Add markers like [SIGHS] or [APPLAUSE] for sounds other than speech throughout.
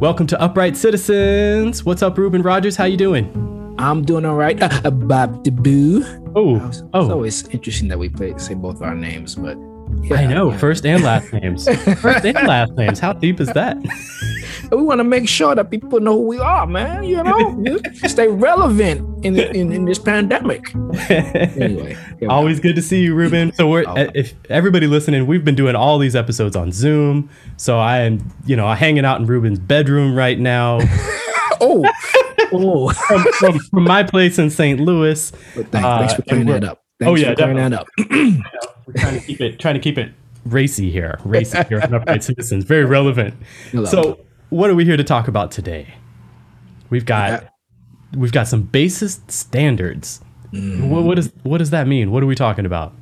Welcome to Upright Citizens. What's up, Ruben Rogers? How you doing? I'm doing all right. Uh, Bob the Boo. Oh, It's oh, always interesting that we play, say both our names, but I know. yeah. First and last names. [LAUGHS] First and last names. How deep is that? We want to make sure that people know who we are, man. You know, [LAUGHS] stay relevant in, in in this pandemic. Anyway, Always good to see you, Ruben. So we're Oh. if everybody listening, we've been doing all these episodes on Zoom. So I am, you know, hanging out in Ruben's bedroom right now [LAUGHS] oh, oh. [LAUGHS] from, from, from my place in St. Louis. Thanks, thanks Uh, for clearing that up. Thanks Oh, yeah, for clearing that up. [CLEARS THROAT] We're trying to keep it trying to keep it racy here, racy here on Upright Citizens. Very relevant. Hello. So, what are we here to talk about today? We've got we've got some bassist standards. What, what does what does that mean? What are we talking about?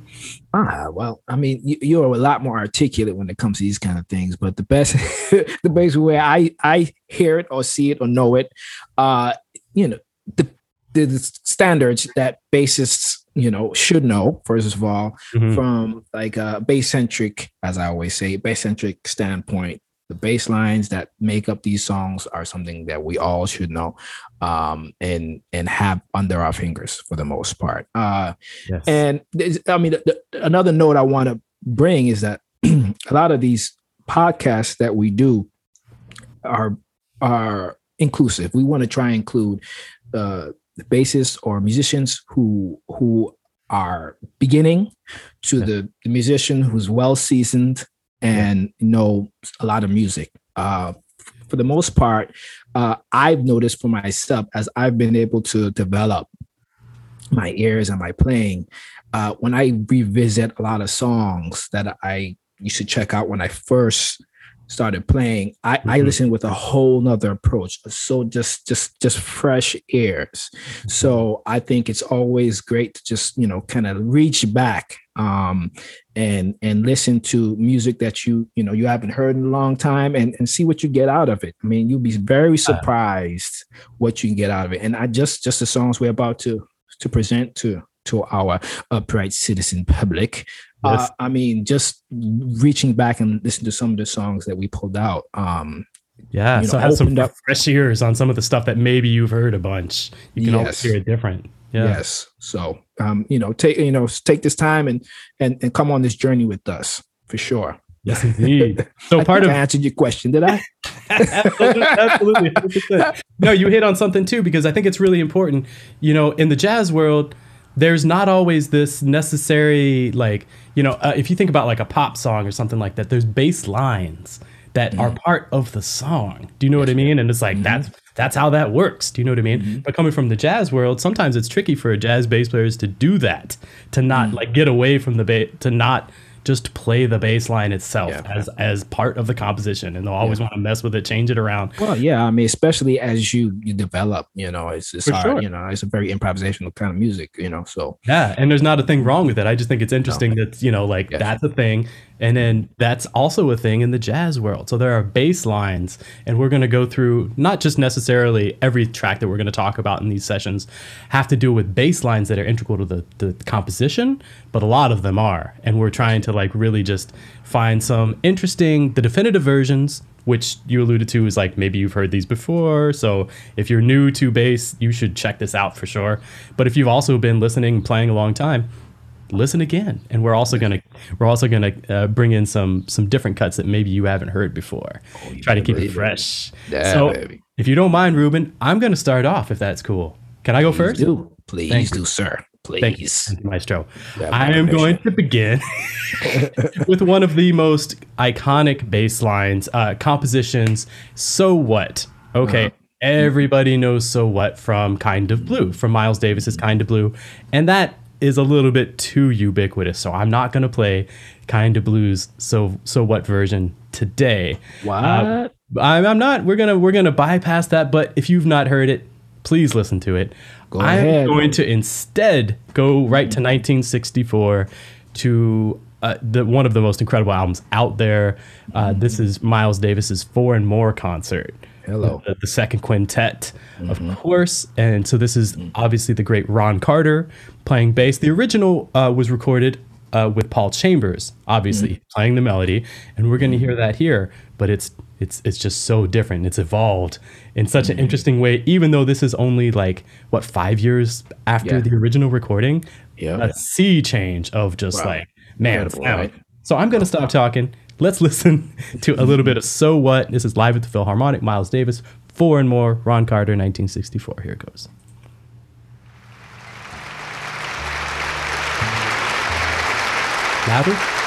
Ah, well, I mean, you, you're a lot more articulate when it comes to these kind of things. But the best, [LAUGHS] the best way I I hear it or see it or know it, uh, you know, the the, standards that bassists you know should know first of all Mhm. from like a bass centric, as I always say, bass centric standpoint. The bass lines that make up these songs are something that we all should know, um, and and have under our fingers for the most part. Uh, Yes. and I mean, the, the- another note I want to bring is that [CLEARS THROAT] a lot of these podcasts that we do are are inclusive. We want to try and include uh, the bassists or musicians who who are beginning to the, the musician who's well seasoned and know a lot of music. Uh, for the most part, uh, I've noticed for myself as I've been able to develop my ears and my playing, uh, when I revisit a lot of songs that I used to check out when I first started playing, I, I Mhm. listen with a whole nother approach. So just just just fresh ears. So I think it's always great to just you know kind of reach back um, and and listen to music that you you know you haven't heard in a long time and and see what you get out of it. I mean, you'll be very surprised what you can get out of it. And I just just the songs we're about to to present to to our upright citizen public. Yes. Uh, I mean, just reaching back and listen to some of the songs that we pulled out. Um, yeah. you So have some fresh ears on some of the stuff that maybe you've heard a bunch. You can always hear it different. Yeah. Yes. So, um, you know, take you know, take this time and and and come on this journey with us for sure. Yes, indeed. So [LAUGHS] part of I answered your question, did I? [LAUGHS] [LAUGHS] absolutely, absolutely 100%. no you hit on something too because i think it's really important you know in the jazz world there's not always this necessary like you know uh, if you think about like a pop song or something like that there's bass lines that are part of the song do you know what i mean and it's like that's that's how that works do you know what i mean mm-hmm. but coming from the jazz world sometimes it's tricky for a jazz bass players to do that to not mm. like get away from the bass to not just play the bass line itself Yeah. as as part of the composition and they'll always want to mess with it change it around Well, yeah. I mean, especially as you you develop, you know, it's it's For hard. sure. You know, it's a very improvisational kind of music. You know, so Yeah, and there's not a thing wrong with it. I just think it's interesting that you know, like Yes. that's a thing, and then that's also a thing in the jazz world. So there are bass lines, and we're going to go through not just necessarily every track that we're going to talk about in these sessions have to do with bass lines that are integral to the the composition, but a lot of them are, and we're trying to like really just find some interesting, the definitive versions. Which you alluded to is like maybe you've heard these before. So if you're new to bass, you should check this out for sure. But if you've also been listening playing a long time, listen again and we're also going to we're also going to uh, bring in some some different cuts that maybe you haven't heard before you try to keep it fresh Yeah, so baby. if you don't mind ruben i'm going to start off if that's cool can i go please first do please Thank do, sir. Please. Thank you, Maestro. Yeah, I am going to begin [LAUGHS] with one of the most iconic bass lines, uh, compositions. So what? Okay, Uh-huh. everybody knows So What from Kind of Blue, from Miles Davis's Kind of Blue, and that is a little bit too ubiquitous. So I'm not going to play Kind of Blues So So What version today. What? Uh, I'm, I'm not. We're gonna we're gonna bypass that. But if you've not heard it, please listen to it. Go I'm ahead. going to instead go right to 1964 to uh, the one of the most incredible albums out there. Uh, this is Miles Davis's Four and More concert. Hello. The, the second quintet, of course. And so this is obviously the great Ron Carter playing bass. The original uh, was recorded uh, with Paul Chambers, obviously Mm-hmm. playing the melody, and we're going to hear that here. But it's it's it's just so different. It's evolved in such Mm-hmm. an interesting way. Even though this is only like what five years after Yeah. the original recording, Yeah. a sea change of just Wow. like man. Sound. right? So I'm going to stop talking. Let's listen [LAUGHS] to a little bit of So What. This is live at the Philharmonic. Miles Davis, Four and More, Ron Carter, 1964. Here it goes. Louder?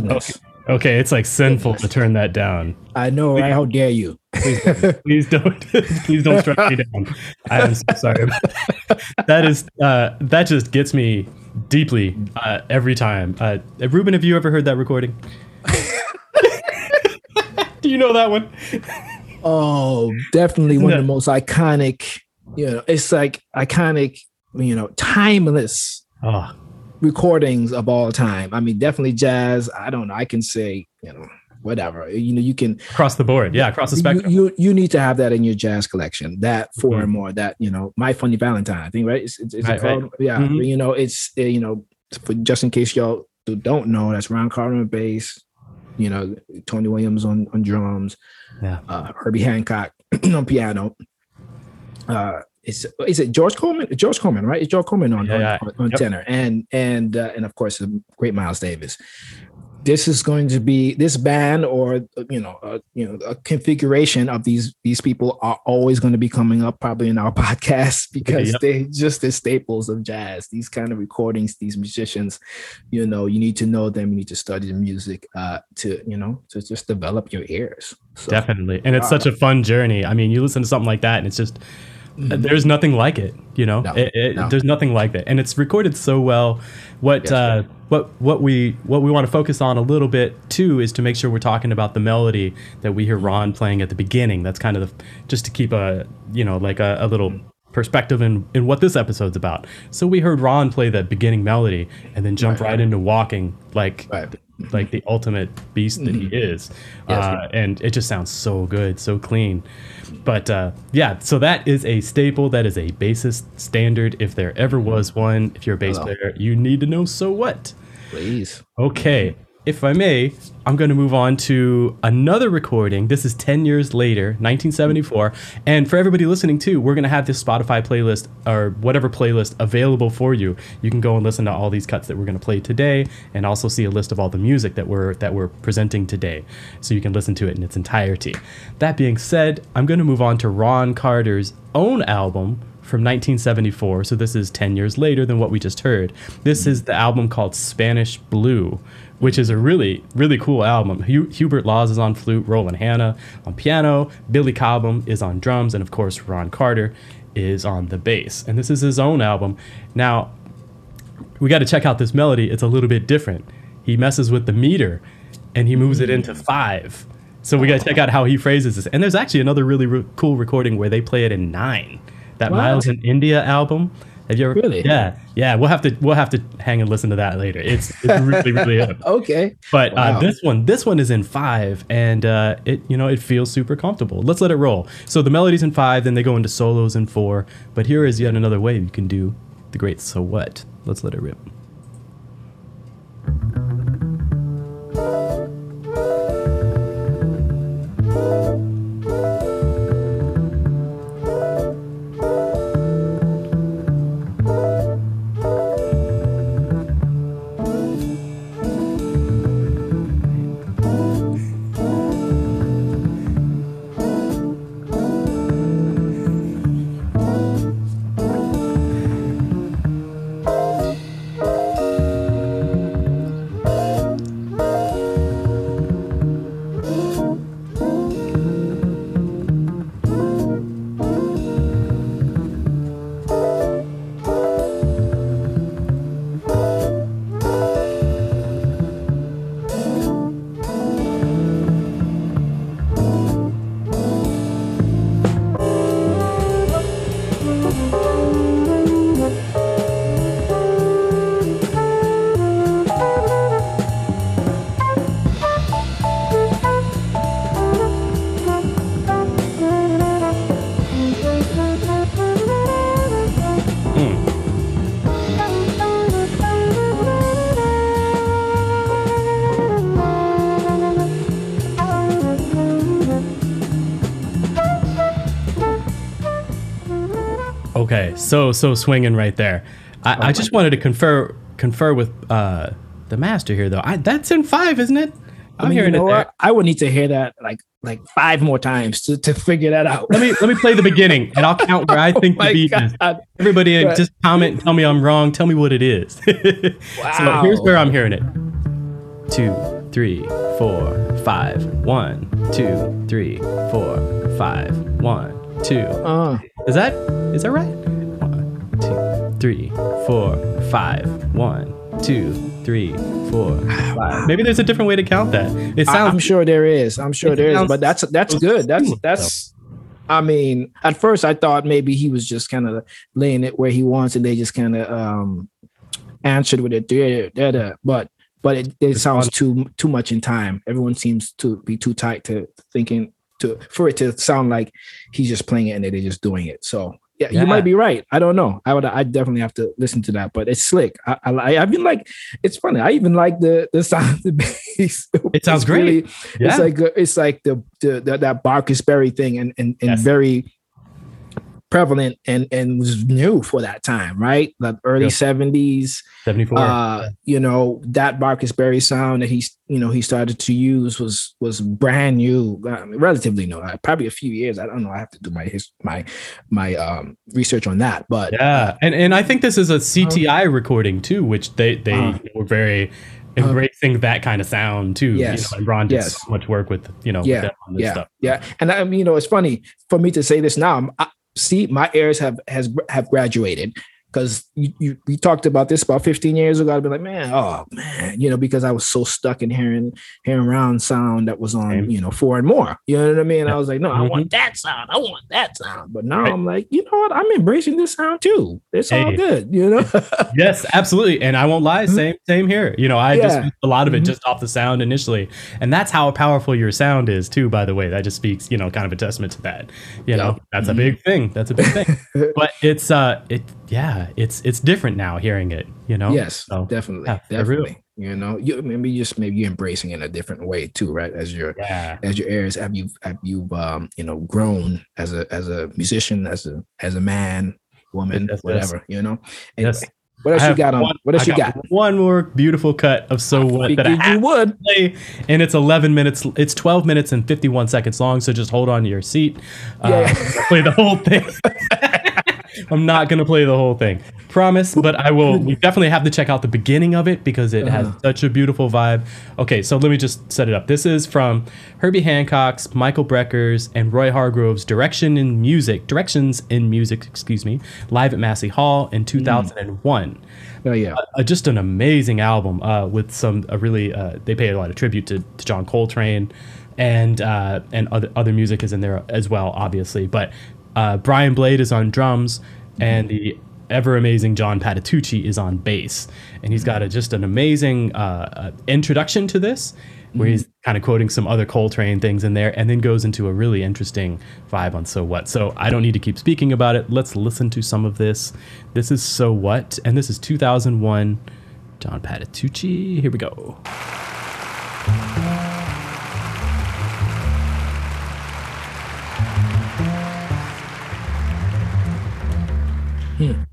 Goodness. okay. It's like sinful to turn that down. I know, right? How dare you? Please don't, [LAUGHS] [LAUGHS] please don't strike me down. I am so sorry. that is, uh, that just gets me deeply uh, every time. Uh, Ruben, have you ever heard that recording? [LAUGHS] Do you know that one? Oh, definitely one of the most iconic. You know, it's like iconic. You know, timeless Oh, recordings of all time. I mean, definitely jazz. I don't know. I can say, you know, whatever. You know, you can across the board. Yeah, across the spectrum. you you need to have that in your jazz collection. That 4 Mhm. and more. That you know, my funny Valentine. I think right. It's, it's, it's Right, right. yeah. Mhm. You know, it's uh, you know, for, just in case y'all do- don't know, that's Ron Carter on bass. You know, Tony Williams on on drums. Yeah. Uh, Herbie Hancock [CLEARS THROAT] on piano. Uh, is is it George Coleman? George Coleman, right? It's George Coleman on Yeah, on, on, Yep. tenor, and and uh, and of course, the great Miles Davis. This is going to be this band, or you know, uh, you know, a configuration of these these people are always going to be coming up probably in our [LAUGHS] podcast because Yep. they just the staples of jazz. These kind of recordings, these musicians, you know, you need to know them. You need to study the music uh, to you know to just develop your ears. So, Definitely. And it's such a fun journey. I mean, you listen to something like that and it's just Mhm. there's nothing like it, you know. No, It- it- no. There's nothing like that. And it's recorded so well. What Yes, uh what what we what we want to focus on a little bit too is to make sure we're talking about the melody that we hear Ron playing at the beginning. That's kind of the, just to keep a, you know, like a, a little perspective in, in what this episode's about. So we heard Ron play that beginning melody and then jump right, Right. into walking like Right. like the ultimate beast that he is. Yes, uh, and it just sounds so good, so clean. But uh, yeah, so that is a staple. That is a bassist standard. If there ever was one, if you're a bass Hello. player, you need to know so what. please. Okay, if I may, I'm going to move on to another recording. This is 10 years later, 1974. And for everybody listening too, we're going to have this Spotify playlist or whatever playlist available for you. You can go and listen to all these cuts that we're going to play today and also see a list of all the music that we're that we're presenting today. So you can listen to it in its entirety. That being said, I'm going to move on to Ron Carter's own album from 1974. So this is 10 years later than what we just heard. This is the album called Spanish Blue, which is a really really cool album. Hu- Hubert Laws is on flute, Roland Hanna on piano, Billy Cobham is on drums, and of course Ron Carter is on the bass. And this is his own album. Now, we got to check out this melody. It's a little bit different. He messes with the meter and he moves it into five. So we got to check out how he phrases this. And there's actually another really re- cool recording where they play it in nine. That What? Miles in India album. Have you ever? Really? Yeah, yeah. We'll have to we'll have to hang and listen to that later. It's, it's really really good. [LAUGHS] Okay. But Wow. uh, this one, this one is in five, and uh, it you know it feels super comfortable. Let's let it roll. So the melody's in five, then they go into solos in four. But here is yet another way you can do the great so what. Let's let it rip. So so swinging right there. I, I just wanted to confer confer with uh, the master here though. I, that's in five, isn't it? I'm I mean, hearing you know it there. I would need to hear that like like five more times to, to figure that out. Let me let me play the beginning, and I'll count where I [LAUGHS] think Oh the beat is. Everybody, uh, Right. just comment and tell me I'm wrong. Tell me what it is. [LAUGHS] wow. So here's where I'm hearing it. Two, three, four, five. One, two, three, four, five. One, two. Uh, Is that is that right? One, two, three, four, five. One, two, three, four, five. Maybe there's a different way to count that. It sounds. I'm sure there is. I'm sure there is. But that's that's good. That's that's. I mean, at first I thought maybe he was just kind of laying it where he wants, and they just kind of um answered with it. da- da- da. But but it, it sounds too too much in time. Everyone seems to be too tight to thinking to for it to sound like he's just playing it and they're just doing it. So yeah, Yeah. you might be right. I don't know. I would. I definitely have to listen to that. But it's slick. I, I, I've been like. It's funny. I even like the the sound of the [LAUGHS] bass. It sounds It's great. really- yeah. It's like it's like the, the, the that Barcus-Berry thing and and, and Yes. very prevalent and and was new for that time, right? The early seventies. 74. Uh, you know that Barcus-Berry sound that he's you know he started to use was was brand new, I mean, relatively new. Uh, probably a few years. I don't know. I have to do my his my my um research on that, but Yeah, and and I think this is a CTI recording too, which they they Uh-huh. were very embracing that kind of sound too. Yes. You know, and Ron did Yes. so much work with you know with Yeah, them on this yeah, stuff. yeah. And I mean, you know, it's funny for me to say this now. I'm- I, see, my heirs have has have graduated because you, you we talked about this about 15 years ago. I'd be like, man, oh man, you know, because I was so stuck in hearing hearing round sound that was on, you know, four and more. You know what I mean? I was like, no, I want that sound. I want that sound. But now Right. I'm like, you know what? I'm embracing this sound too. It's all good. You know? Yes, absolutely. And I won't lie, same same here. You know, I just Mm-hmm. A lot of it Mhm. just off the sound initially, and that's how powerful your sound is too. By the way, that just speaks, you know, kind of a testament to that. You know, that's a Mhm. big thing. That's a big thing. [LAUGHS] but it's uh, it yeah, it's it's different now hearing it. You know. Yes, So, definitely, yeah, definitely. You know, you maybe just maybe you're embracing it in a different way too, right? As you're Yeah. as your heirs have you have you um you know grown as a as a musician as a as a man woman whatever you know anyway, Yes. what else you got on one- what else I you got, One more beautiful cut of So What that I you would play, and it's 11 minutes. It's 12 minutes and 51 seconds long. So just hold on to your seat. Uh, [LAUGHS] play the whole thing. [LAUGHS] I'm not gonna play the whole thing. Promise, but I will. We [LAUGHS] definitely have to check out the beginning of it because it has Uh-huh. such a beautiful vibe. Okay, so let me just set it up. This is from Herbie Hancock's, Michael Brecker's, and Roy Hargrove's Direction in Music, Directions in Music, excuse me, live at Massey Hall in 2001 Oh yeah. uh, just an amazing album uh, with some a really uh, they pay a lot of tribute to, to John Coltrane and uh, and other other music is in there as well obviously but uh, Brian Blade is on drums and the ever amazing John Patitucci is on bass and he's got a, just an amazing uh, uh, introduction to this where he's kind of quoting some other Coltrane things in there and then goes into a really interesting vibe on So What. So I don't need to keep speaking about it. Let's listen to some of this. This is So What, and this is 2001 John Patitucci. Here we go. Okay.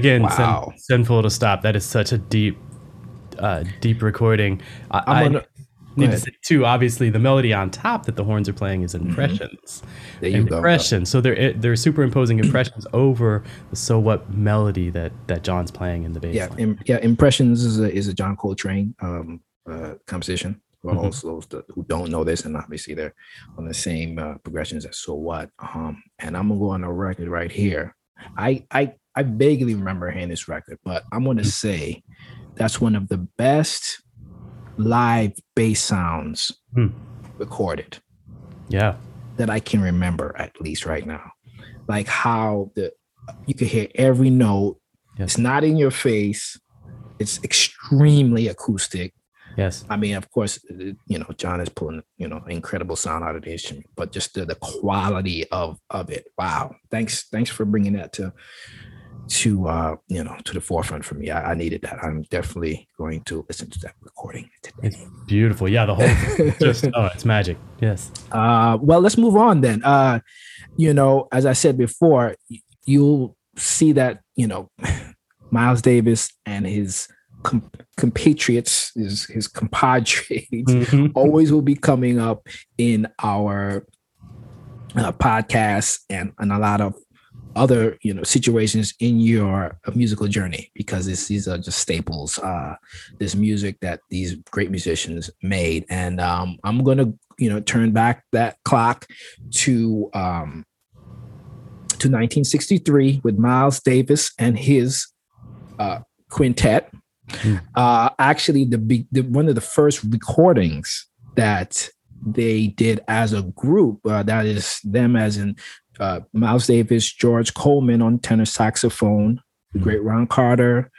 Again, sin- Wow. sinful to stop. That is such a deep, uh, deep recording. I, I'm gonna- need to say too. Obviously, the melody on top that the horns are playing is impressions. There you go. Impressions. So they're they're superimposing impressions [CLEARS THROAT] over the so what melody that that John's playing in the bass Yeah, im- yeah. Impressions is a is a John Coltrane um, uh, composition. For Mhm. those, those that- who don't know this, and obviously they're on the same uh, progressions as So What. Um, and I'm gonna go on a record right here. I I I vaguely remember hearing this record, but I'm gonna say that's one of the best live bass sounds Hmm. recorded Yeah. that I can remember at least right now. Like how the you could hear every note. Yes. It's not in your face. It's extremely acoustic. Yes. I mean, of course, uh, you know, John is pulling, you know, incredible sound out of the instrument, but just the, the quality of of it. Wow. Thanks, thanks for bringing that to to uh, you know, to the forefront for me. I, I needed that. I'm definitely going to listen to that recording today. It's beautiful. Yeah. The whole just [LAUGHS] oh, it's magic. Yes. Uh, well, let's move on then. Uh, you know, as I said before, you'll see that you know, [LAUGHS] Miles Davis and his com- compatriots, his his compadres, mm-hmm. [LAUGHS] always will be coming up in our uh, podcasts and and a lot of other you know situations in your uh, musical journey because these are just staples uh this music that these great musicians made and um i'm gonna you know turn back that clock to um to 1963 with miles davis and his uh quintet mm. uh actually the, the one of the first recordings that they did as a group uh, that is them as in uh, Miles Davis, George Coleman on tenor saxophone, the hmm. great Ron Carter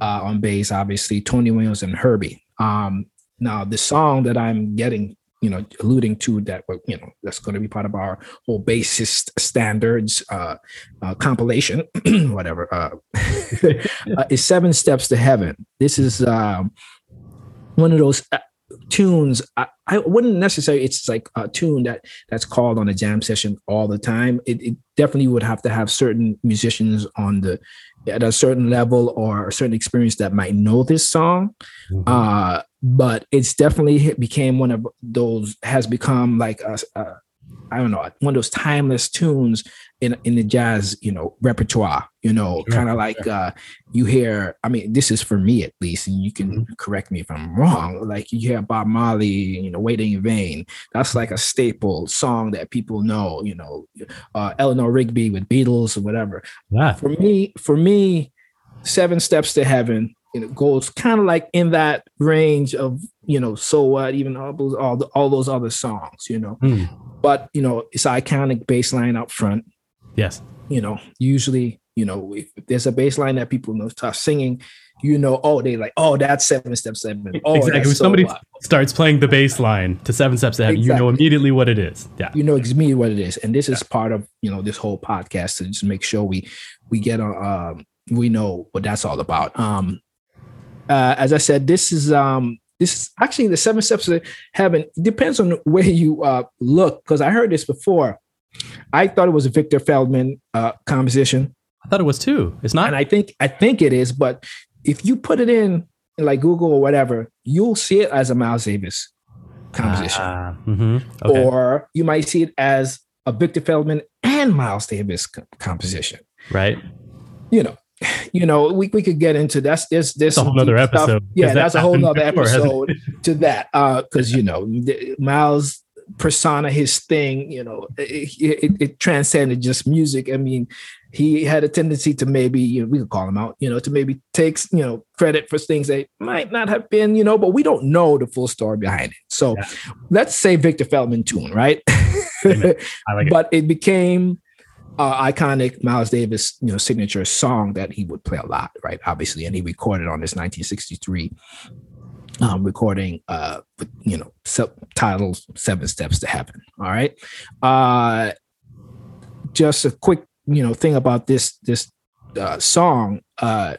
uh, on bass, obviously Tony Williams and Herbie. Um, now the song that I'm getting, you know, alluding to that, you know, that's going to be part of our whole bassist standards uh, uh compilation, [CLEARS THROAT] whatever, uh, [LAUGHS] uh, is Seven Steps to Heaven. This is um, one of those tunes I, I, wouldn't necessarily it's like a tune that that's called on a jam session all the time it, it, definitely would have to have certain musicians on the at a certain level or a certain experience that might know this song mm-hmm. uh but it's definitely became one of those has become like a, a I don't know, one of those timeless tunes in in the jazz, you know, repertoire. You know, sure, kind of like sure. uh, you hear. I mean, this is for me at least, and you can mm-hmm. correct me if I'm wrong. Like you hear Bob Marley, you know, "Waiting in Vain." That's like a staple song that people know. You know, uh, Eleanor Rigby with Beatles or whatever. Yeah. For me, for me, Seven Steps to Heaven you know, goes kind of like in that range of you know, so what, even all those all, the, all those other songs, you know. Mm. But you know, it's iconic bass line up front. Yes. You know, usually, you know, if, there's a bass line that people know start singing, you know, oh, they like, oh, that's seven steps seven. Oh, exactly. When so somebody what? starts playing the bass line to seven steps ahead, exactly. you know immediately what it is. Yeah. You know immediately what it is. And this yeah. is part of, you know, this whole podcast to just make sure we we get on um we know what that's all about. Um uh, as I said, this is um, this is actually the seven steps of heaven. It depends on where you uh, look, because I heard this before. I thought it was a Victor Feldman uh, composition. I thought it was too. It's not, and I think I think it is. But if you put it in, in like Google or whatever, you'll see it as a Miles Davis composition, uh, mm-hmm. okay. or you might see it as a Victor Feldman and Miles Davis composition. Right. You know, you know, we, we could get into that's this this whole other episode. Yeah, that that's a whole other episode to that. Uh, because you know, Miles persona, his thing, you know, it, it, it, transcended just music. I mean, he had a tendency to maybe, you know, we could call him out, you know, to maybe takes, you know, credit for things that might not have been, you know, but we don't know the full story behind it. So yeah. let's say Victor Feldman tune, right? like [LAUGHS] but it became uh, iconic Miles Davis, you know, signature song that he would play a lot, right? Obviously, and he recorded on this 1963 um, recording, uh, with, you know, subtitles Seven Steps to Heaven. All right. Uh, just a quick, you know, thing about this this uh, song. Uh,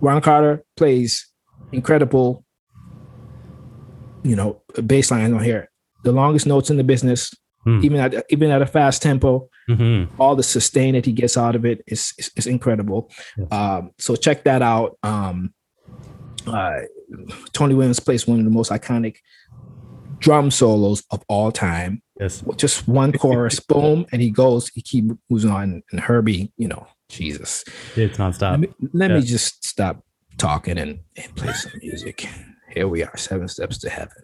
Ron Carter plays incredible, you know, bass line on here. The longest notes in the business, mm. even at even at a fast tempo. Mm-hmm. All the sustain that he gets out of it is is, is incredible. Yes. Um, so check that out. Um, uh, Tony Williams plays one of the most iconic drum solos of all time. Yes, just one chorus, [LAUGHS] boom, and he goes. He keep moving on, and Herbie, you know, Jesus, it's nonstop. Let me, let yeah. me just stop talking and, and play some music. Here we are, Seven Steps to Heaven.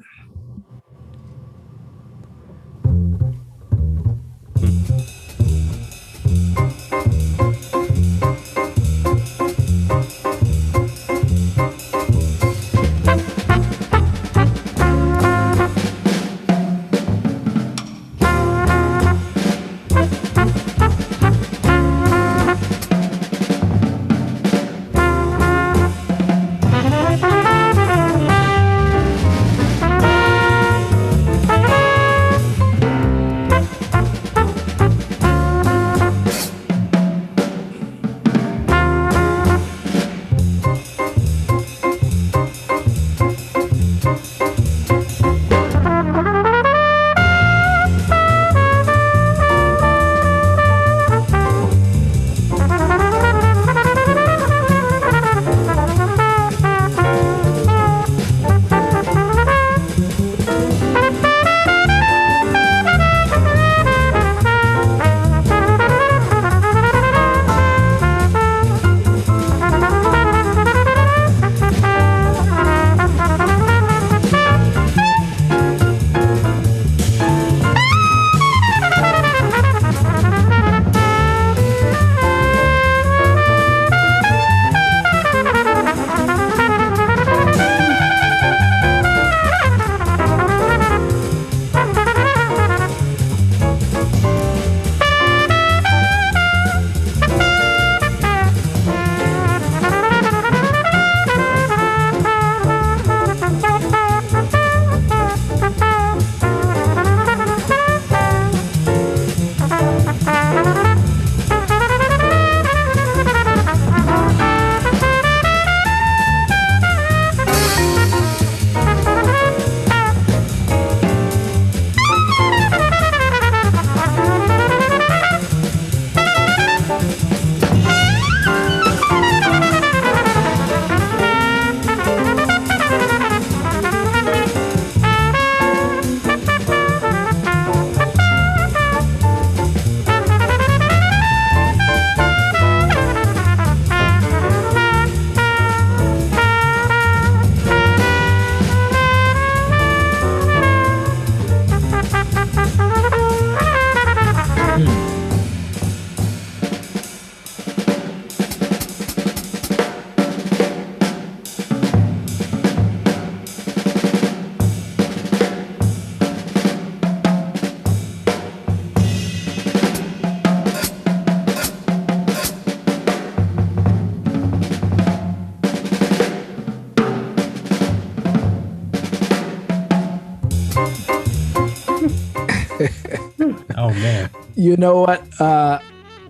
You know what? Uh,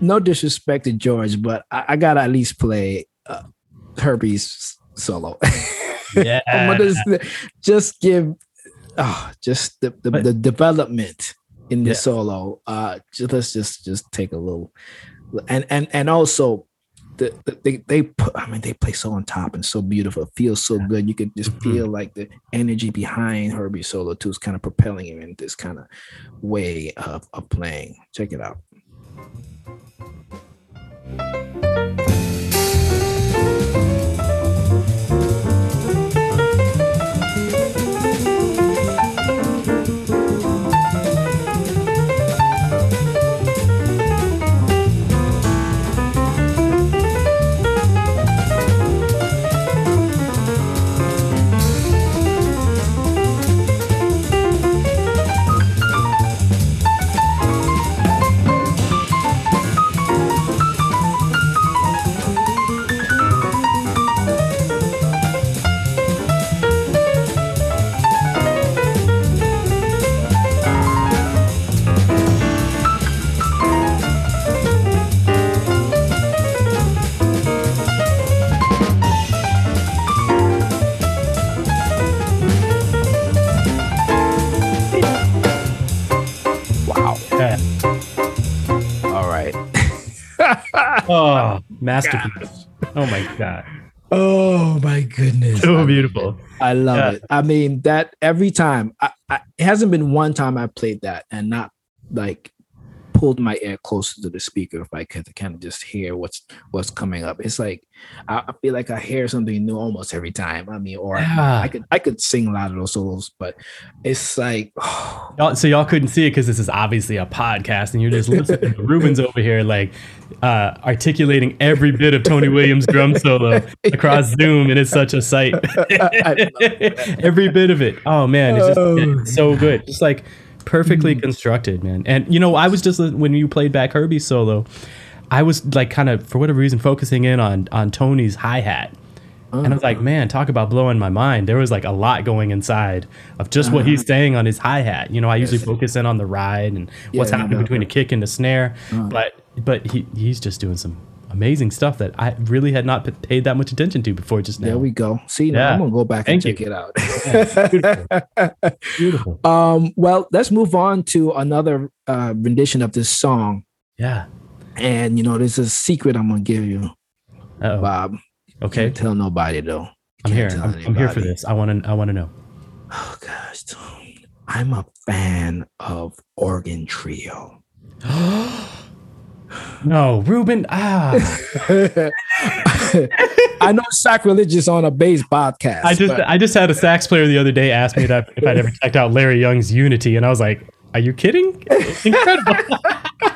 no disrespect to George, but I, I gotta at least play uh, Herbie's solo. [LAUGHS] Yeah. Just, just give, oh, just the, the, the development in the Yeah. solo. Uh, just, let's just just take a little, and and and also. The, the, they they put I mean they play so on top and so beautiful. It feels so good. You could just Mhm. feel like the energy behind Herbie solo too is kind of propelling him in this kind of way of, of playing. Check it out. Oh, masterpiece. Oh my god. Oh my goodness. So I beautiful. it. I love Yeah. it. I mean, that every time, I, I, it hasn't been one time I played that and not like pulled my ear closer to the speaker if I could to kind of just hear what's what's coming up. It's like I, I feel like I hear something new almost every time. I mean, or Yeah. I could I could sing a lot of those solos, but it's like oh, [SIGHS] Y'all, so y'all couldn't see it because this is obviously a podcast, and you're just listening. to [LAUGHS] Ruben's over here, like uh, articulating every bit of Tony Williams' drum solo across Zoom, and it's such a sight. [LAUGHS] every bit of it. Oh man, it's just Oh. it's so good. Just like perfectly constructed, man. And you know, I was just when you played back Herbie's solo, I was like kind of for whatever reason focusing in on on Tony's hi hat. And I was like, man, talk about blowing my mind. There was like a lot going inside of just what he's saying on his hi hat. You know, I usually focus in on the ride and what's Yeah, no, happening between a kick and a snare. But but he he's just doing some amazing stuff that I really had not paid that much attention to before just now. there we go. See, now Yeah. I'm gonna go back Thank and you. check it out. [LAUGHS] Beautiful. um, well, let's move on to another uh, rendition of this song. Yeah. And you know, there's a secret I'm gonna give you, Uh-oh. Bob. Okay. Tell nobody though. I'm here. I'm, I'm here for this. I want to I want to know. Oh gosh, I'm a fan of organ trio. [GASPS] no, Ruben. Ah. [LAUGHS] I know sacrilegious on a bass podcast. I just but I just had a sax player the other day ask me that if I'd ever checked out Larry Young's Unity, and I was like, "Are you kidding? It's incredible." [LAUGHS]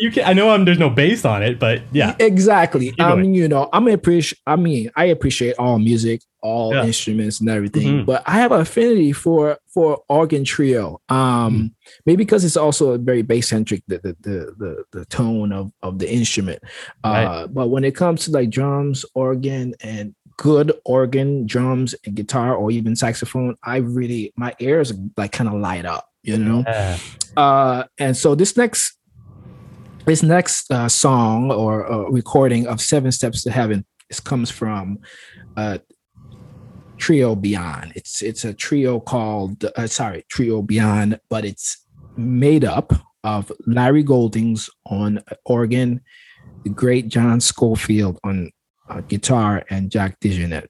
you can, I know I'm, there's no bass on it, but yeah, exactly. Keep I going. mean, you know, I'm appreciate. I mean, I appreciate all music, all Yeah. instruments, and everything. Mhm. But I have an affinity for for organ trio. Um, Mm. maybe because it's also a very bass centric the the, the the the tone of of the instrument. Uh, Right. but when it comes to like drums, organ, and good organ, drums, and guitar, or even saxophone, I really my ears like kind of light up. You know. Yeah. Uh, and so this next this next uh, song or uh, recording of Seven Steps to Heaven this comes from uh, Trio Beyond. It's it's a trio called uh, sorry Trio Beyond, but it's made up of Larry Goldings on organ, the great John Scofield on uh, guitar, and Jack DeJohnette,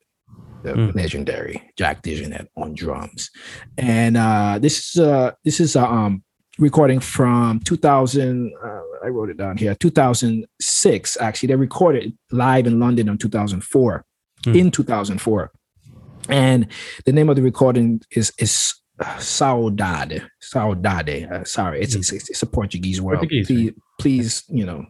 the mm. legendary Jack DeJohnette on drums. And uh, this is uh, this is a um, recording from 2000. Uh, I wrote it down here. 2006. Actually, they recorded live in London in 2004. Mm. In 2004 and the name of the recording is is uh, Saudade. Saudade. Uh, sorry, it's, it's, it's a Portuguese word. Portuguese, please, right? please, you know,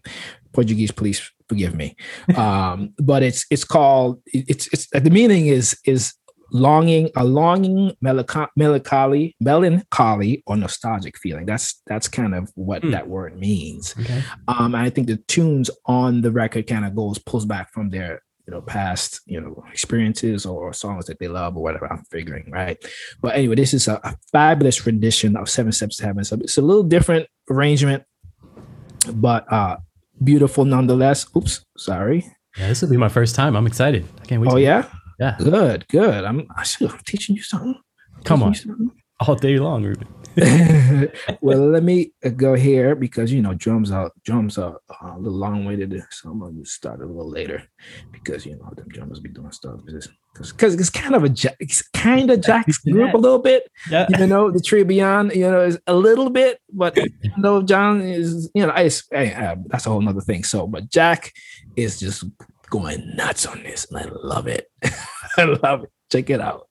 Portuguese, please forgive me. Um, [LAUGHS] but it's it's called it's it's the meaning is is longing a longing melancholy melancholy or nostalgic feeling. That's that's kind of what mm. that word means. Okay. um i think the tunes on the record kind of goes pulls back from their you know past you know experiences or songs that they love or whatever i'm figuring right? But anyway this is a, a fabulous rendition of seven steps to heaven. So it's a little different arrangement but uh beautiful nonetheless. Oops sorry. Yeah this will be my first time. I'm excited. I can't wait oh yeah yeah good good i'm, I'm teaching you something come on something. all day long ruben [LAUGHS] well, let me go here because you know drums are drums are a little long winded, so I'm gonna start a little later because you know them drummers be doing stuff because because it's kind of a it's kind of Jack's group a little bit. Yeah. You know, the Trio Beyond, you know, is a little bit, but you know, John is, you know, I, I, I, that's a whole other thing. So, but Jack is just going nuts on this, and I love it. [LAUGHS] I love it. Check it out.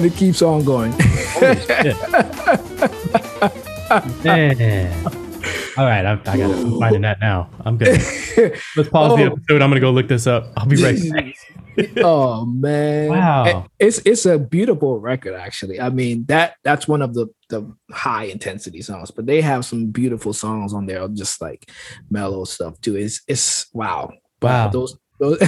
And it keeps on going. Man. All right, I'm, I got. I'm [LAUGHS] finding that now. I'm good. Let's pause oh. the episode. I'm gonna go look this up. I'll be right back. [LAUGHS] oh man! Wow, it's it's a beautiful record. Actually, I mean that that's one of the the high intensity songs, but they have some beautiful songs on there, just like mellow stuff too. It's it's wow, wow. Those [LAUGHS]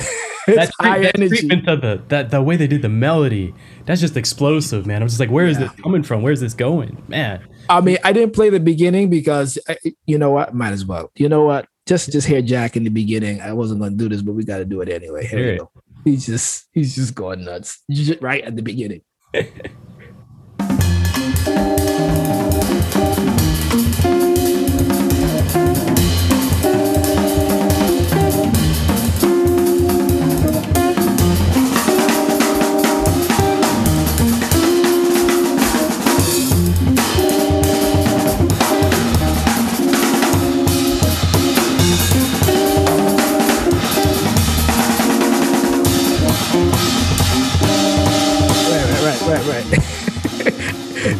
it's that, high that energy. treatment of the that the way they did the melody, that's just explosive, man. I was just like, where is Yeah. this coming from? Where's this going, man? I mean, I didn't play the beginning because I, you know what? Might as well. You know what? Just just hear Jack in the beginning. I wasn't going to do this, but we got to do it anyway. Here we go. He's just he's just going nuts right at the beginning. [LAUGHS]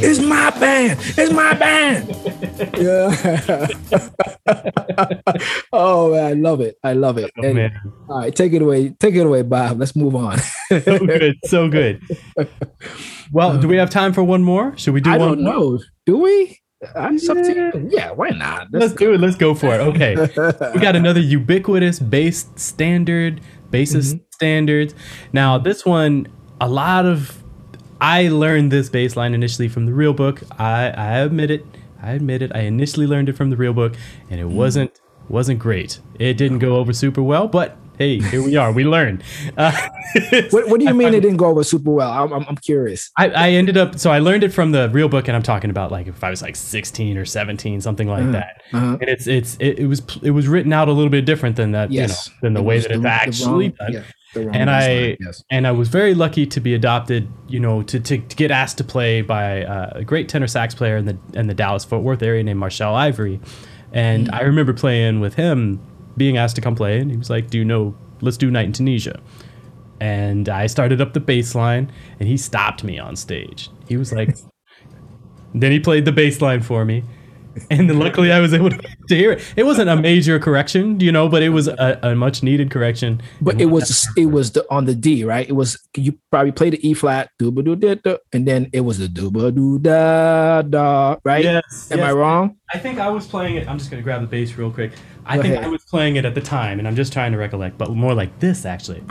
it's my band. It's my band. [LAUGHS] yeah. [LAUGHS] oh man, I love it. I love it. Oh, And- man, all right, take it away. Take it away, Bob. Let's move on. [LAUGHS] so good, so good. Well, do we have time for one more? Should we do I one? I don't more? know. Do we? It's up to you. Yeah, why not? Let's do it. Let's go for it. Okay. we got another ubiquitous bass standard, bassist Mm-hmm. standards. Now, this one, a lot of I learned this bass line initially from the real book. I, I admit it. I admit it. I initially learned it from the real book, and it wasn't wasn't great. It didn't go over super well, but hey, here we are. We learned. Uh, [LAUGHS] What, what do you mean it didn't go over super well? I'm, I'm, I'm curious. I, I ended up so I learned it from the real book, and I'm talking about like if I was like 16 or 17, something like that. Uh-huh. And it's it's it, it was it was written out a little bit different than that, Yes. you know, than the It way that it's the- the actually wrong- done. yeah, the And I baseline, yes. and I was very lucky to be adopted, you know, to, to, to get asked to play by uh, a great tenor sax player in the in the Dallas Fort Worth area named Marshall Ivory, and Mm. I remember playing with him, being asked to come play, and he was like, "Do you know? Let's do Night in Tunisia." And I started up the bass line, and he stopped me on stage. He was like, [LAUGHS] then he played the bass line for me. And then luckily I was able to, [LAUGHS] to hear it. It wasn't a major correction, you know, but it was a, a much needed correction. But it was it was the on the D, right? It was you probably played the E flat, dooba doo da da, and then it was the dooba doo da da, right? Yes. Am yes. I wrong? I think I was playing it. I'm just gonna grab the bass real quick. I Go think ahead. I was playing it at the time, and I'm just trying to recollect, but more like this actually.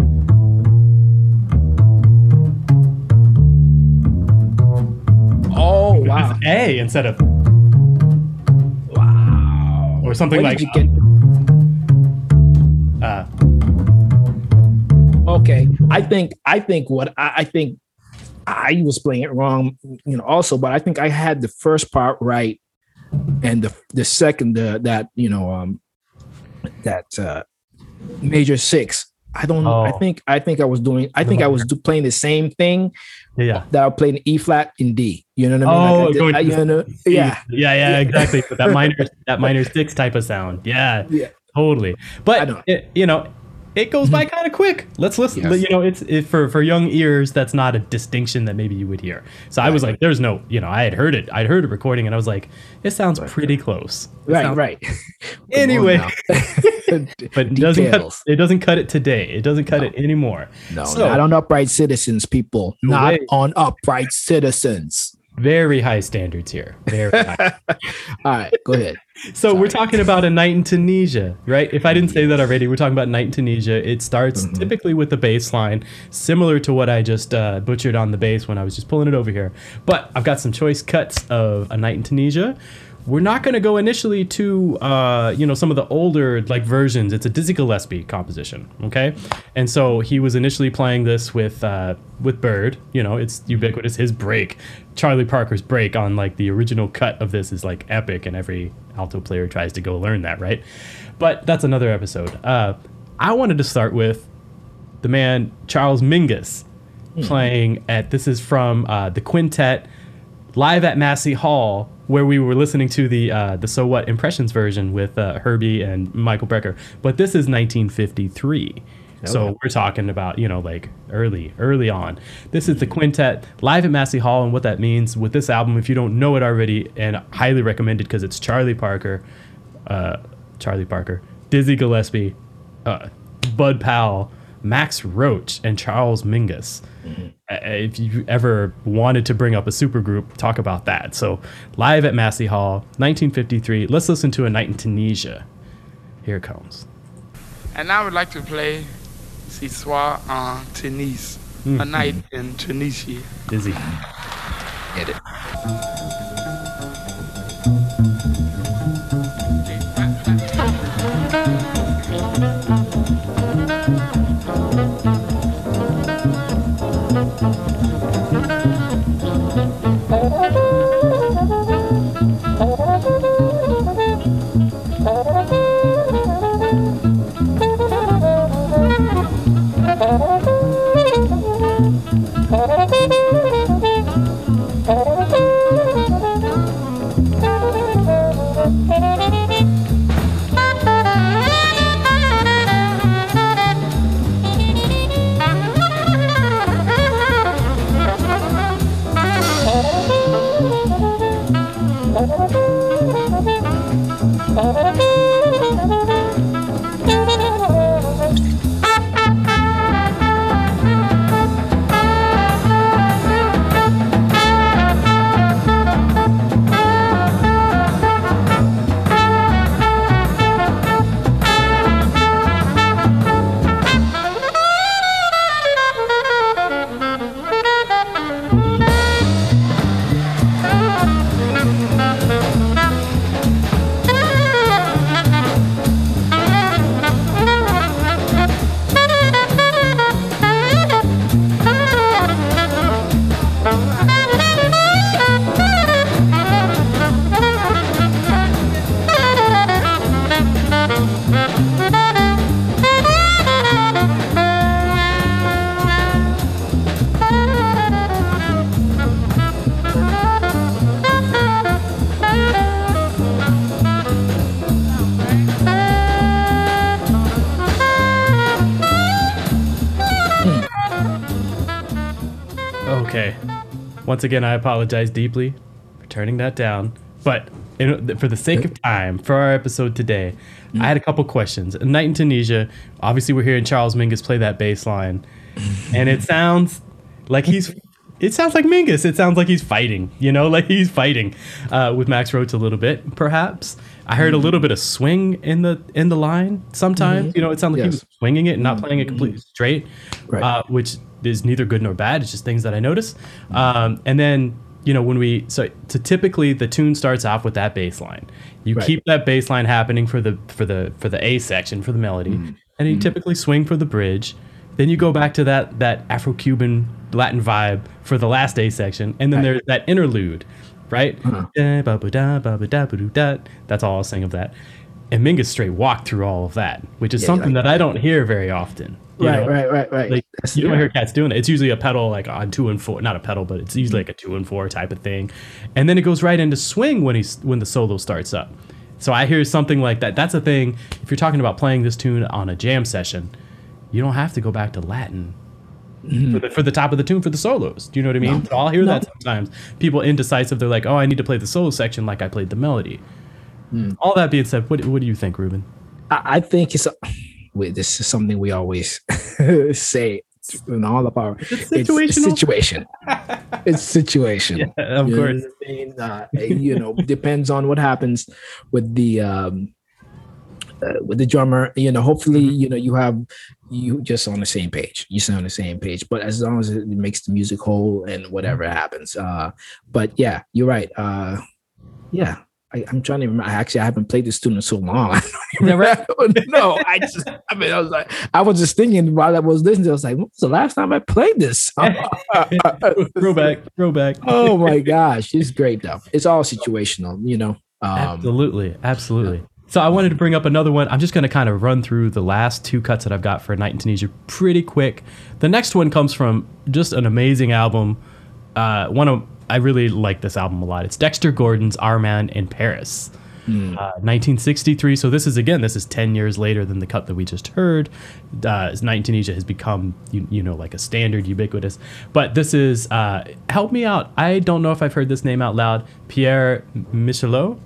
Oh wow, A instead of. Or something Where like did you get? uh, Okay, I think I think what I, I think I was playing it wrong, you know, also, but I think I had the first part right, and the the second the, that you know um that uh major six. I don't know. I Oh. think I think I was doing. I think I was [LAUGHS] do, playing the same thing yeah, yeah. that was playing E flat in D. You know what I mean? Oh, Like I did- I- you know, yeah, yeah, yeah, exactly. But that [LAUGHS] minor, that minor six type of sound. Yeah, yeah. totally. But it, you know, it goes by mm-hmm. kind of quick. Let's listen. Yes. You know, it's it, for for young ears. That's not a distinction that maybe you would hear. So I was like, there's no, you know, I had heard it. I'd heard a recording, and I was like, it sounds pretty close. It Right, sounds- right. [LAUGHS] Anyway, [LAUGHS] but it doesn't cut, it doesn't cut it today. It doesn't cut No. it anymore. No, So- not on upright citizens, people. No not way. on upright citizens. Very high standards here. Very high. [LAUGHS] All right, go ahead. So we're talking about a night in Tunisia, right? If I didn't say that already, we're talking about night in Tunisia. It starts Mm-hmm. typically with the bass line, similar to what I just uh, butchered on the bass when I was just pulling it over here. But I've got some choice cuts of a night in Tunisia. We're not going to go initially to, uh, you know, some of the older like versions. It's a Dizzy Gillespie composition, okay? And so he was initially playing this with uh, with Bird. You know, it's ubiquitous. His break, Charlie Parker's break on like the original cut of this is like epic, and every alto player tries to go learn that, right? But that's another episode. Uh, I wanted to start with the man Charles Mingus playing at this is from uh, the quintet live at Massey Hall where we were listening to the uh, the So What Impressions version with uh, Herbie and Michael Brecker. But this is 1953. So we're talking about, you know, like early, early on. This is the quintet live at Massey Hall, and what that means with this album, if you don't know it already, and highly recommended because it's Charlie Parker, uh, Charlie Parker, Dizzy Gillespie, uh, Bud Powell, Max Roach, and Charles Mingus. Uh, If you ever wanted to bring up a supergroup, talk about that. So, live at Massey Hall, 1953. Let's listen to A Night in Tunisia. Here it comes. And I would like to play ce soir en Tunis. A night in Tunisia. Dizzy. Get it. Once again, I apologize deeply for turning that down. But in, for the sake of time, for our episode today, I had a couple questions. A Night in Tunisia, obviously, we're hearing Charles Mingus play that bass line, [LAUGHS] and it sounds like he's. It sounds like Mingus. It sounds like he's fighting, you know, [LAUGHS] like he's fighting uh, with Max Roach a little bit, perhaps. I heard a little bit of swing in the in the line sometimes. You know, it sounded like he was swinging it and not playing it completely straight, Right. uh, which is neither good nor bad. It's just things that I notice. Um, and then you know when we so to typically the tune starts off with that bass line. You Right. keep that bass line happening for the for the for the A section for the melody, Mm-hmm. and you typically swing for the bridge. Then you go back to that that Afro-Cuban Latin vibe for the last A section, and then there's that interlude, right? Uh-huh. Da, ba, ba, da, ba, ba, da, ba, doo, da. That's all I'll sing of that. And Mingus straight walked through all of that, which is Yeah, something like- that I don't hear very often. you Right, right, right, right. Like That's- you don't yeah. hear cats doing it. It's usually a pedal like on two and four, not a pedal, but it's usually mm. like a two and four type of thing, and then it goes right into swing when he's when the solo starts up. So I hear something like that. That's a thing. If you're talking about playing this tune on a jam session, you don't have to go back to Latin for, the, mm-hmm. for the top of the tune for the solos. Do you know what I mean? So I'll hear that sometimes. People indecisive. They're like, "Oh, I need to play the solo section like I played the melody." All that being said, what what do you think, Ruben? I, I think it's a, wait, this is something we always [LAUGHS] say in all of our it's situational. situation. [LAUGHS] it's situation. of You course. I mean? Uh, you know, depends on what happens with the um, uh, with the drummer. You know, hopefully, Mm-hmm. you know, you have you just on the same page. You sound on the same page. But as long as it makes the music whole and whatever Mm-hmm. happens. Uh, but yeah, you're right. Uh, yeah. I, I'm trying to remember. Actually, I haven't played this tune in so long. [LAUGHS] I don't Yeah, remember. no, I just, I mean, I was like, I was just thinking while I was listening, I was like, when was the last time I played this? song? [LAUGHS] throwback, throwback. oh my gosh, it's great though. It's all situational, you know. Um, absolutely, absolutely. So I wanted to bring up another one. I'm just going to kind of run through the last two cuts that I've got for Night in Tunisia pretty quick. The next one comes from just an amazing album. Uh, one of I really like this album a lot. It's Dexter Gordon's Our Man in Paris. Uh, 1963. So this is again, this is 10 years later than the cut that we just heard. Uh, Night in Tunisia has become, you, you know, like a standard, ubiquitous. But this is, uh, help me out. I don't know if I've heard this name out loud. Pierre Michelot.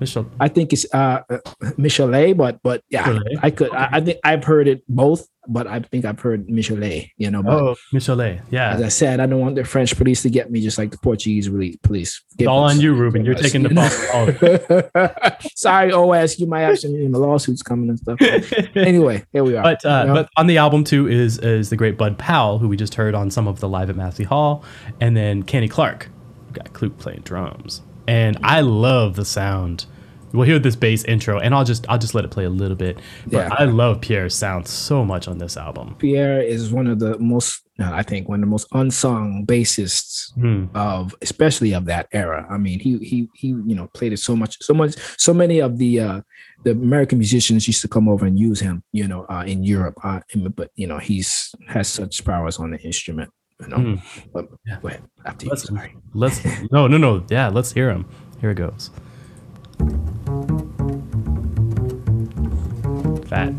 Michel. I think it's uh, uh Michelet, but but yeah, Michelet. I could. I, I think I've heard it both, but I think I've heard Michelet. You know, but Oh, Michelet. Yeah. as I said, I don't want the French police to get me just like the Portuguese really police. It's all on you, Ruben. You're taking the ball. [LAUGHS] Sorry, OS. You might have some you know, lawsuits coming and stuff. [LAUGHS] anyway, here we are. But uh, You know? but on the album too is is the great Bud Powell, who we just heard on some of the live at Massey Hall, and then Kenny Clarke, who got Klook playing drums, and I love the sound. We'll hear this bass intro, and I'll just I'll just let it play a little bit. But Yeah. I love Pierre's sound so much on this album. Pierre is one of the most, I think, one of the most unsung bassists Hmm. of, especially of that era. I mean, he he he, you know, played it so much, so much, so many of the uh, the American musicians used to come over and use him, you know, uh, in Europe. Uh, but you know, he's has such powers on the instrument. You know, Hmm. but Yeah. go ahead. After you, Let's sorry. let's [LAUGHS] no no no yeah let's hear him. Here it goes. Fat.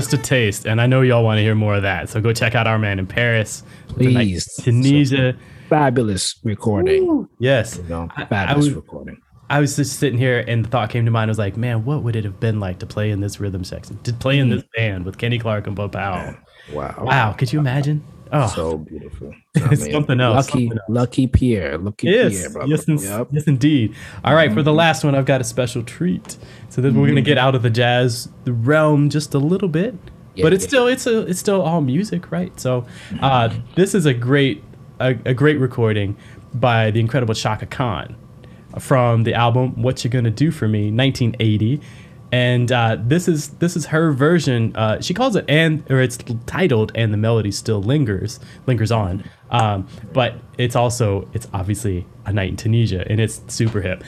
Just a taste, and I know y'all want to hear more of that. So go check out our man in Paris, Please. Tunisia. Fabulous recording. Yes, You know, I- I fabulous was- recording. I was just sitting here, and the thought came to mind. I was like, man, what would it have been like to play in this rhythm section, to play in this mm. band with Kenny Clarke and Bud Powell? Wow. Wow, could you imagine? Oh, So It's something else, Lucky, something else. lucky Pierre. Lucky yes, Pierre, brother. yes, in- Yep. yes, indeed. All right, for the last one, I've got a special treat. So then we're gonna get out of the jazz realm just a little bit, Yeah, but it's yeah. still it's a it's still all music, right? So uh, this is a great a, a great recording by the incredible Chaka Khan from the album "What You Gonna Do for Me" 1980. And uh, this is this is her version. Uh, she calls it and or it's titled "And the Melody Still Lingers Lingers On," um, but it's also it's obviously a night in Tunisia and it's super hip.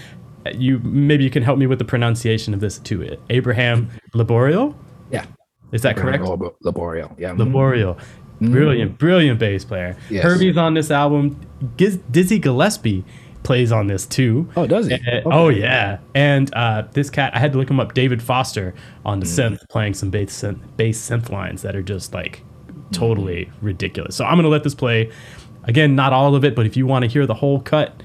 You maybe you can help me with the pronunciation of this too. Abraham Laborio, Yeah. is that correct? Lab- Laborio. Yeah. Laborio. Brilliant, brilliant bass player. Yes. Herbie's on this album. Giz- Dizzy Gillespie plays on this too. Oh, does he? Uh, Okay. Oh yeah, and uh, this cat I had to look him up. David Foster on the synth, playing some bass synth, bass synth lines that are just like totally ridiculous. So I'm gonna let this play. Again, not all of it, but if you want to hear the whole cut,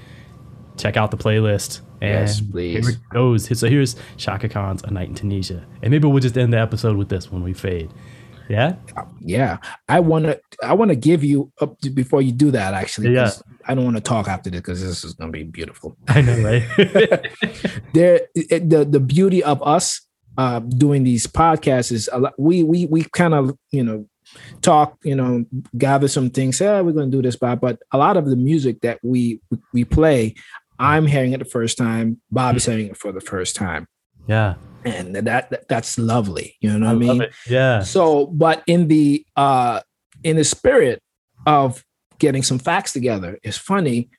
check out the playlist. And Yes, please. Here it goes. So here's Chaka Khan's "A Night in Tunisia," and maybe we'll just end the episode with this when we fade. Yeah. Yeah. I want to. I want to give you up to, before you do that. Actually, Yeah. I don't want to talk after this because this is going to be beautiful. [LAUGHS] I know, right? [LAUGHS] there it- the the beauty of us uh doing these podcasts is a lot, we we we kind of you know talk you know gather some things yeah we're going to do this Bob. but a lot of the music that we we play i'm hearing it the first time bob's hearing it for the first time yeah. and that, that that's lovely you know what i, I mean love it. Yeah. so but in the uh in the spirit of getting some facts together it's funny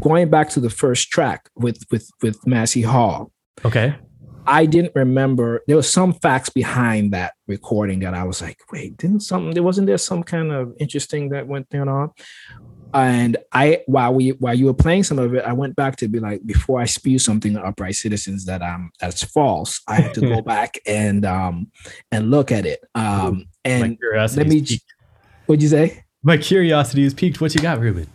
going back to the first track with with with massey hall Okay. I didn't remember. There was some facts behind that recording that I was like, wait, didn't something? There wasn't there some kind of interesting that went there on. And I, while we, while you were playing some of it, I went back to be like, before I spew something to upright citizens that um that's false, I had to go [LAUGHS] back and um and look at it. Um and let me piqued. What'd you say? My curiosity is piqued. What you got, Ruben?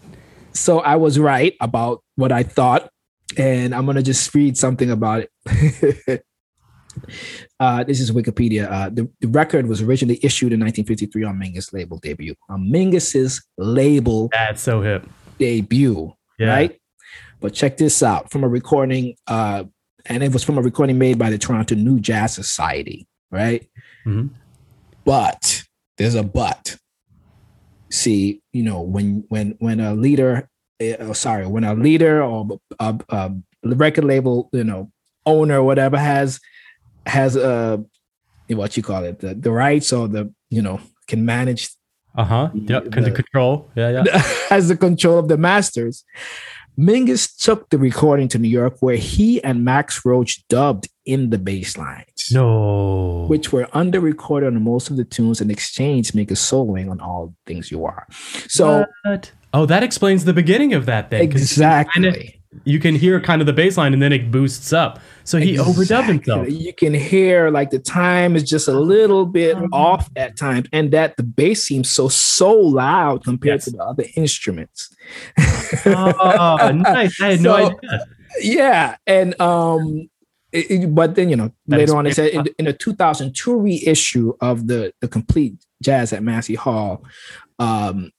So I was right about what I thought, and I'm gonna just read something about it. [LAUGHS] uh, this is Wikipedia. Uh, the, the record was originally issued in 1953 on Mingus label debut. On Mingus's label That's so hip. debut, Yeah. right? But check this out from a recording, uh, and it was from a recording made by the Toronto New Jazz Society, right? Mhm. But there's a but. See, you know, when when when a leader, oh, sorry, when a leader or a, a, a record label, you know, owner, or whatever, has has a what you call it, the, the rights or the you know can manage Uh huh. Yep. Con- The- control. Yeah. Yeah. [LAUGHS] has the control of the masters. Mingus took the recording to New York, where he and Max Roach dubbed in the bass lines, No. which were under recorded on most of the tunes and exchanged Mingus soloing on all things you are. So What? Oh, that explains the beginning of that thing. exactly. You can hear kind of the bass line and then it boosts up. So he overdubbed himself. You can hear like the time is just a little bit Uh-huh. off at times, and that the bass seems so so loud compared Yes. to the other instruments. Oh, [LAUGHS] nice. I had no idea. yeah and um it- it- but then you know That later on they said in, in a 2002 reissue of the the complete jazz at massey hall um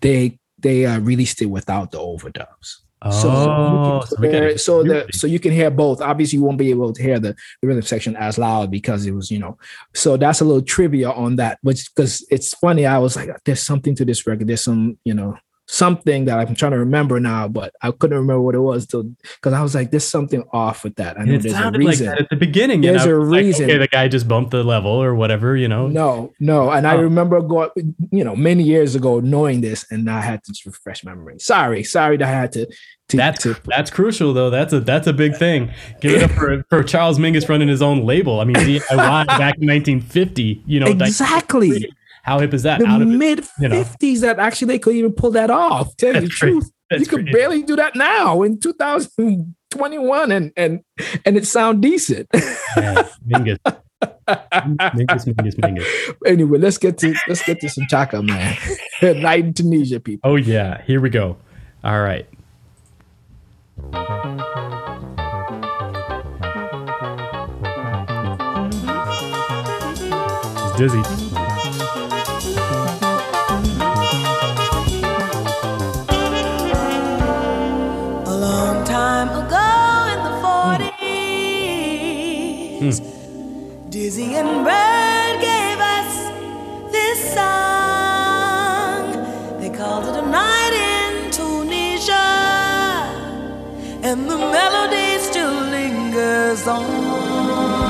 they they uh, released it without the overdubs Oh, so, so can we got hear- so the so you can hear both. Obviously, you won't be able to hear the, the rhythm section as loud because it was, you know. So that's a little trivia on that, which because it's funny. I was like, there's something to this record. There's some, you know, something that I'm trying to remember now, but I couldn't remember what it was till because I was like, there's something off with that. I know there's a like reason. that at the beginning. There's a was like, reason. okay, the guy just bumped the level or whatever, you know. No, no. And I Oh. remember going, you know, many years ago knowing this, and I had to just refresh my memory. Sorry, sorry that I had to. to That's to, that's crucial though. That's a that's a big thing. Give it up for, for Charles Mingus running his own label. I mean, DIY back in 1950. You know, like, exactly. How hip is that? the Out of it, mid you know. 50s that actually they could even pull that off. [LAUGHS] Tell you the crazy. truth. That's you could crazy. barely do that now in 2021 and and and it sound decent. [LAUGHS] Yeah, Mingus. Mingus, Mingus, Mingus. anyway, let's get to let's get to some chaka, man. [LAUGHS] Night in Tunisia, people. Oh yeah, here we go. All right. Dizzy. And Bird gave us this song. They called it a night in Tunisia, and the melody still lingers on.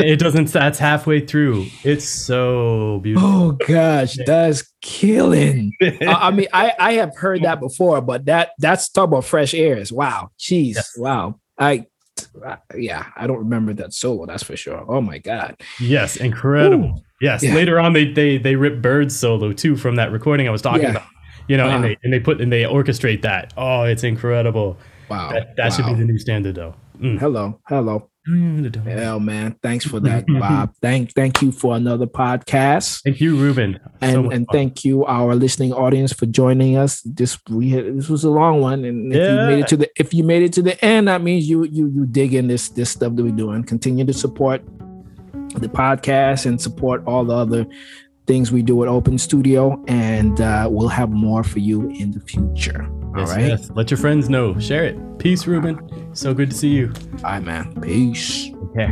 It doesn't. That's halfway through. It's so beautiful. Oh gosh, that's killing. [LAUGHS] I I mean, I I have heard that before, but that that's talk about fresh airs. Wow, jeez, Yes. wow. I yeah, I don't remember that solo. That's for sure. Oh my god. Yes, incredible. Ooh. Yes. Yeah. Later on, they they they rip Bird's solo too from that recording I was talking Yeah. about. You know, and Uh-huh. they and they put and they orchestrate that. Oh, it's incredible. Wow. That, that should be the new standard, though. Mm. Hello, hello. Hell, man. Thanks for that, [LAUGHS] Bob. thank thank you for another podcast. Thank you, Ruben. And much and thank you our listening audience for joining us this we had, this was a long one and if you made it to the if you made it to the end that means you you you dig in this this stuff that we're doing continue to support the podcast and support all the other things we do at open studio and uh, we'll have more for you in the future all Yes, right yes. Let your friends know. Share it. Peace, Ruben. So good to see you. all right man peace Okay.